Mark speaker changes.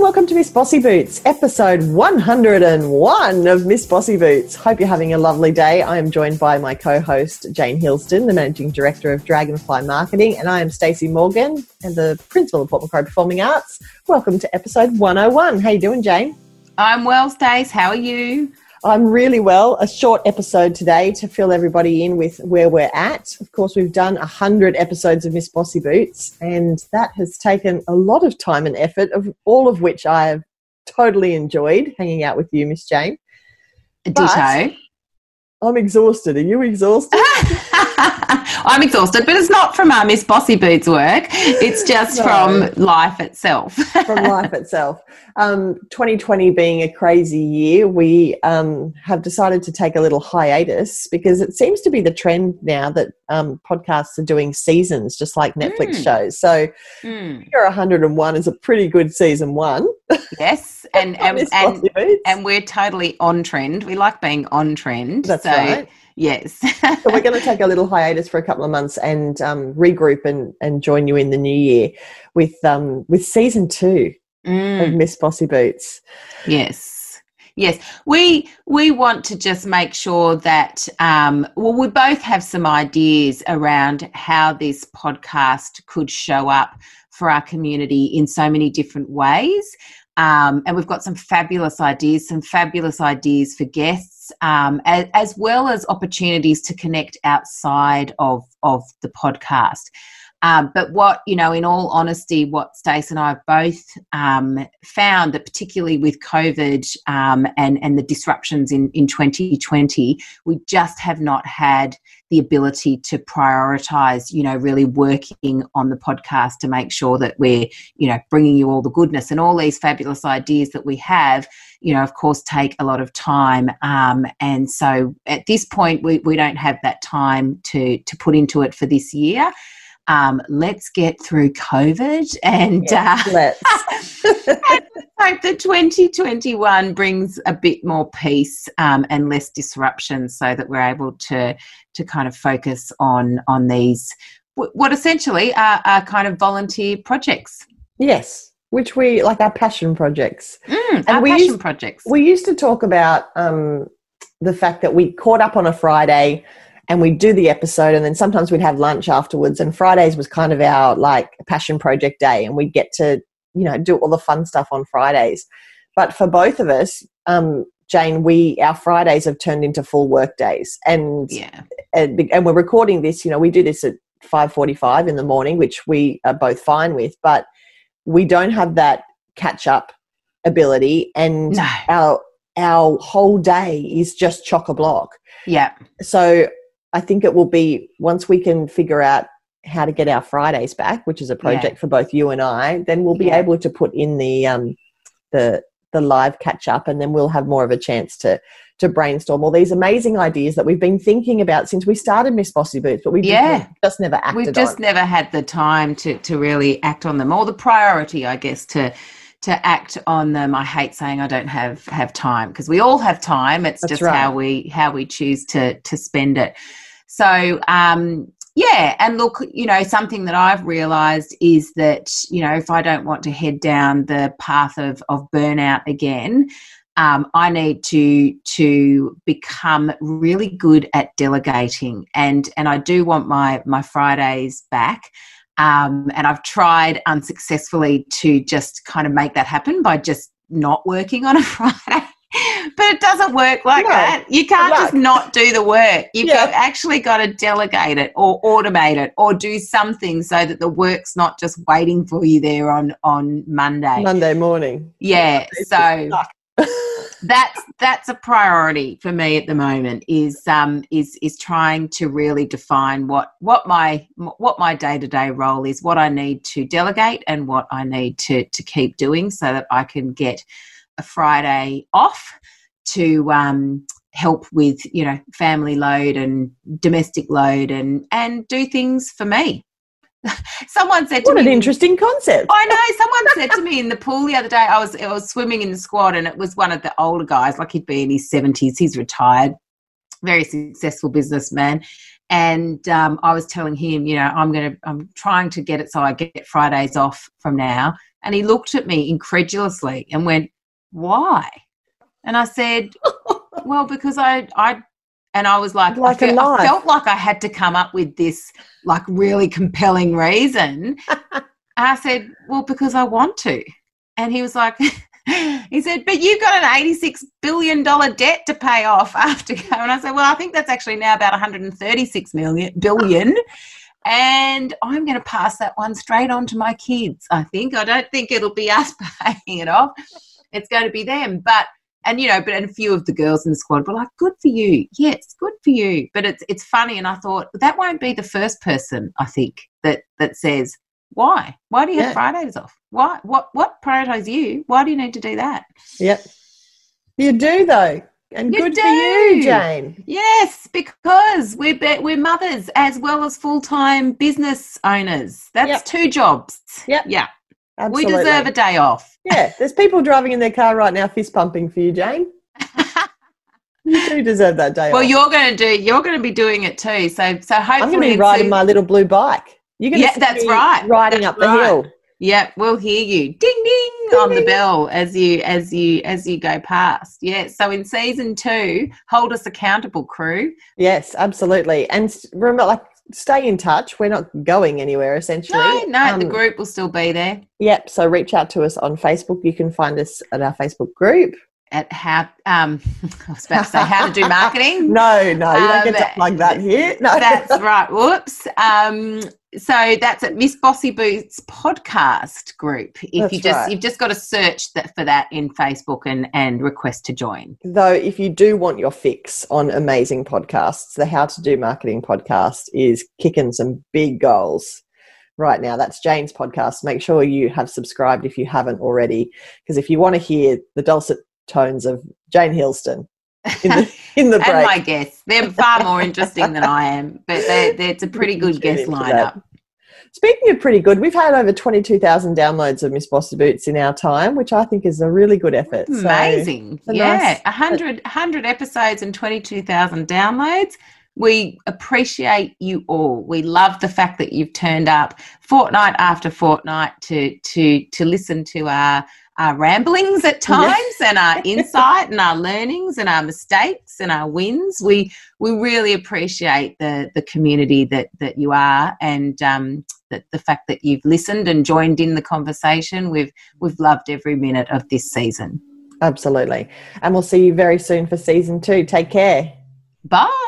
Speaker 1: welcome to Miss Bossy Boots, episode 101 of Miss Bossy Boots. Hope you're having a lovely day. I am joined by my co-host Jane Hilston, the managing director of Dragonfly Marketing, and I am Stacey Morgan, and the principal of Port Macquarie Performing Arts. Welcome to episode 101. How you doing, Jane?
Speaker 2: I'm well, Stace. How are you?
Speaker 1: I'm really well. A short episode today to fill everybody in with where we're at. Of course, we've done 100 episodes of Miss Bossy Boots, and that has taken a lot of time and effort, of all of which I have totally enjoyed hanging out with you, Miss Jane.
Speaker 2: Ditto.
Speaker 1: But I'm exhausted. Are you exhausted?
Speaker 2: I'm exhausted, but it's not from our Miss Bossy Boots work. It's just
Speaker 1: No.
Speaker 2: from life itself.
Speaker 1: from life itself. Um, 2020 being a crazy year, we um, have decided to take a little hiatus because it seems to be the trend now that um, podcasts are doing seasons, just like Netflix
Speaker 2: Mm.
Speaker 1: shows. So,
Speaker 2: Hmm,
Speaker 1: Year 101 is a pretty good season one.
Speaker 2: Yes, and and, and and we're totally on trend. We like being on trend.
Speaker 1: That's
Speaker 2: so
Speaker 1: right.
Speaker 2: yes.
Speaker 1: So we're going to take a little hiatus for a couple of months and um, regroup and, and join you in the new year with um, with season two of
Speaker 2: Mm.
Speaker 1: Miss Bossy Boots.
Speaker 2: Yes. Yes. We we want to just make sure that um well we both have some ideas around how this podcast could show up for our community in so many different ways. Um, and we've got some fabulous ideas, some fabulous ideas for guests, um, as, as well as opportunities to connect outside of, of the podcast. Um, but what, you know, in all honesty, what Stace and I have both um, found that particularly with COVID um, and, and the disruptions in, in 2020, we just have not had the ability to prioritize, you know, really working on the podcast to make sure that we're, you know, bringing you all the goodness and all these fabulous ideas that we have, you know, of course, take a lot of time. Um, and so at this point, we, we don't have that time to, to put into it for this year. Um, let's get through COVID and uh,
Speaker 1: Let's.
Speaker 2: hope that 2021 brings a bit more peace um, and less disruption so that we're able to to kind of focus on on these what essentially are, are kind of volunteer projects
Speaker 1: yes, which we like our passion projects.
Speaker 2: mm,
Speaker 1: And
Speaker 2: our
Speaker 1: we
Speaker 2: passion
Speaker 1: used-
Speaker 2: projects
Speaker 1: We used to talk about um, the fact that we caught up on a Friday and we'd do the episode, and then sometimes we'd have lunch afterwards. And Fridays was kind of our like passion project day, and we'd get to you know do all the fun stuff on Fridays. But for both of us, um, Jane, we our Fridays have turned into full work days, and
Speaker 2: yeah
Speaker 1: and, and we're recording this. You know, we do this at five forty-five in the morning, which we are both fine with, but we don't have that catch-up ability, and
Speaker 2: no
Speaker 1: our our whole day is just chock a block.
Speaker 2: yeah
Speaker 1: So I think it will be once we can figure out how to get our Fridays back, which is a project for both you and I, then we'll be
Speaker 2: Yeah.
Speaker 1: able to put in the um the the live catch up and then we'll have more of a chance to to brainstorm all these amazing ideas that we've been thinking about since we started Miss Bossy Boots, but we
Speaker 2: Yeah.
Speaker 1: just never acted
Speaker 2: we've just
Speaker 1: on.
Speaker 2: never had the time to to really act on them or the priority i guess to to act on them i hate saying i don't have have time because we all have time it's
Speaker 1: That's
Speaker 2: just
Speaker 1: right.
Speaker 2: how we how we choose to to spend it so um yeah and look you know something that i've realized is that you know if i don't want to head down the path of of burnout again um, I need to to become really good at delegating, and and I do want my my Fridays back. Um, and I've tried unsuccessfully to just kind of make that happen by just not working on a Friday. but it doesn't work like
Speaker 1: No.
Speaker 2: that. You can't just not do the work. You've
Speaker 1: Yeah.
Speaker 2: got, actually got to delegate it or automate it or do something so that the work's not just waiting for you there on on Monday.
Speaker 1: Monday morning.
Speaker 2: Yeah.
Speaker 1: It's
Speaker 2: So. that's that's a priority for me at the moment is um is is trying to really define what what my what my day-to-day role is what i need to delegate and what i need to to keep doing so that i can get a friday off to um help with you know family load and domestic load and and do things for me someone said to
Speaker 1: what
Speaker 2: me
Speaker 1: an interesting concept.
Speaker 2: I know. Someone said to me in the pool the other day. I was I was swimming in the squad, and it was one of the older guys, like he'd be in his seventies. He's retired, very successful businessman, and um, I was telling him, you know, I'm going to, I'm trying to get it so I get Fridays off from now. And he looked at me incredulously and went, "Why?" And I said, "Well, because I, I." And I was like,
Speaker 1: Like
Speaker 2: I, fe- I felt like I had to come up with this like really compelling reason. I said, "Well, because I want to." And he was like, he said, "But you've got an eighty-six billion dollar debt to pay off after go." And I said, "Well, I think that's actually now about one hundred and thirty-six million billion, and I'm going to pass that one straight on to my kids. I think I don't think it'll be us paying it off. It's going to be them, but." And you know, but and a few of the girls in the squad were like, "Good for you, yes, good for you." But it's it's funny, and I thought that won't be the first person I think that that says, "Why? Why do you
Speaker 1: Yeah.
Speaker 2: have Fridays off? Why? What? What prioritize you? Why do you need to do that?"
Speaker 1: Yep. You do though. And
Speaker 2: You
Speaker 1: good for you. Jane.
Speaker 2: Yes, because we're be- we're mothers as well as full time business owners. That's
Speaker 1: Yep.
Speaker 2: two jobs.
Speaker 1: Yep.
Speaker 2: Yeah,
Speaker 1: Absolutely.
Speaker 2: we deserve a day off.
Speaker 1: Yeah, there's people driving in their car right now fist pumping for you, Jane. You do deserve that day
Speaker 2: well,
Speaker 1: off.
Speaker 2: you're going to do. You're going to be doing it too. So so hopefully,
Speaker 1: I'm going to be riding my little blue bike. You're going to
Speaker 2: Yeah, that's right.
Speaker 1: riding
Speaker 2: That's
Speaker 1: up the
Speaker 2: right.
Speaker 1: hill.
Speaker 2: Yeah, we'll hear you. Ding ding,
Speaker 1: Ding,
Speaker 2: on the bell as you as you as you go past. Yeah. So in season two, hold us accountable, crew.
Speaker 1: Yes, absolutely. And remember, like, stay in touch. We're not going anywhere, essentially.
Speaker 2: No, no, the
Speaker 1: Um,
Speaker 2: group will still be there
Speaker 1: Yep. So reach out to us on Facebook. You can find us at our Facebook group.
Speaker 2: at how um I was about to say how to do marketing.
Speaker 1: No, no, you don't get to
Speaker 2: Um,
Speaker 1: plug that here. No,
Speaker 2: That's right. Whoops. Um, so that's at Miss Bossy Boots podcast group. If
Speaker 1: That's
Speaker 2: you just
Speaker 1: right.
Speaker 2: you've just got to search that for that in Facebook and and request to join.
Speaker 1: Though, if you do want your fix on amazing podcasts, the How to Do Marketing podcast is kicking some big goals right now. That's Jane's podcast. Make sure you have subscribed if you haven't already, because if you want to hear the dulcet tones of Jane Hilston in the, in the
Speaker 2: and my guests, they're far more interesting than I am, but they they it's a pretty good guest lineup.
Speaker 1: Speaking of pretty good, we've had over 22,000 downloads of Miss Bossy Boots in our time, which I think is a really good effort. So-
Speaker 2: Amazing. yeah.
Speaker 1: nice-
Speaker 2: A hundred hundred episodes and 22,000 downloads. We appreciate you all. We love the fact that you've turned up fortnight after fortnight to to to listen to our our ramblings at times and our insight and our learnings and our mistakes and our wins. We we really appreciate the the community that that you are and um, the, the fact that you've listened and joined in the conversation. We've we've loved every minute of this season.
Speaker 1: Absolutely. And we'll see you very soon for season two. Take care.
Speaker 2: Bye.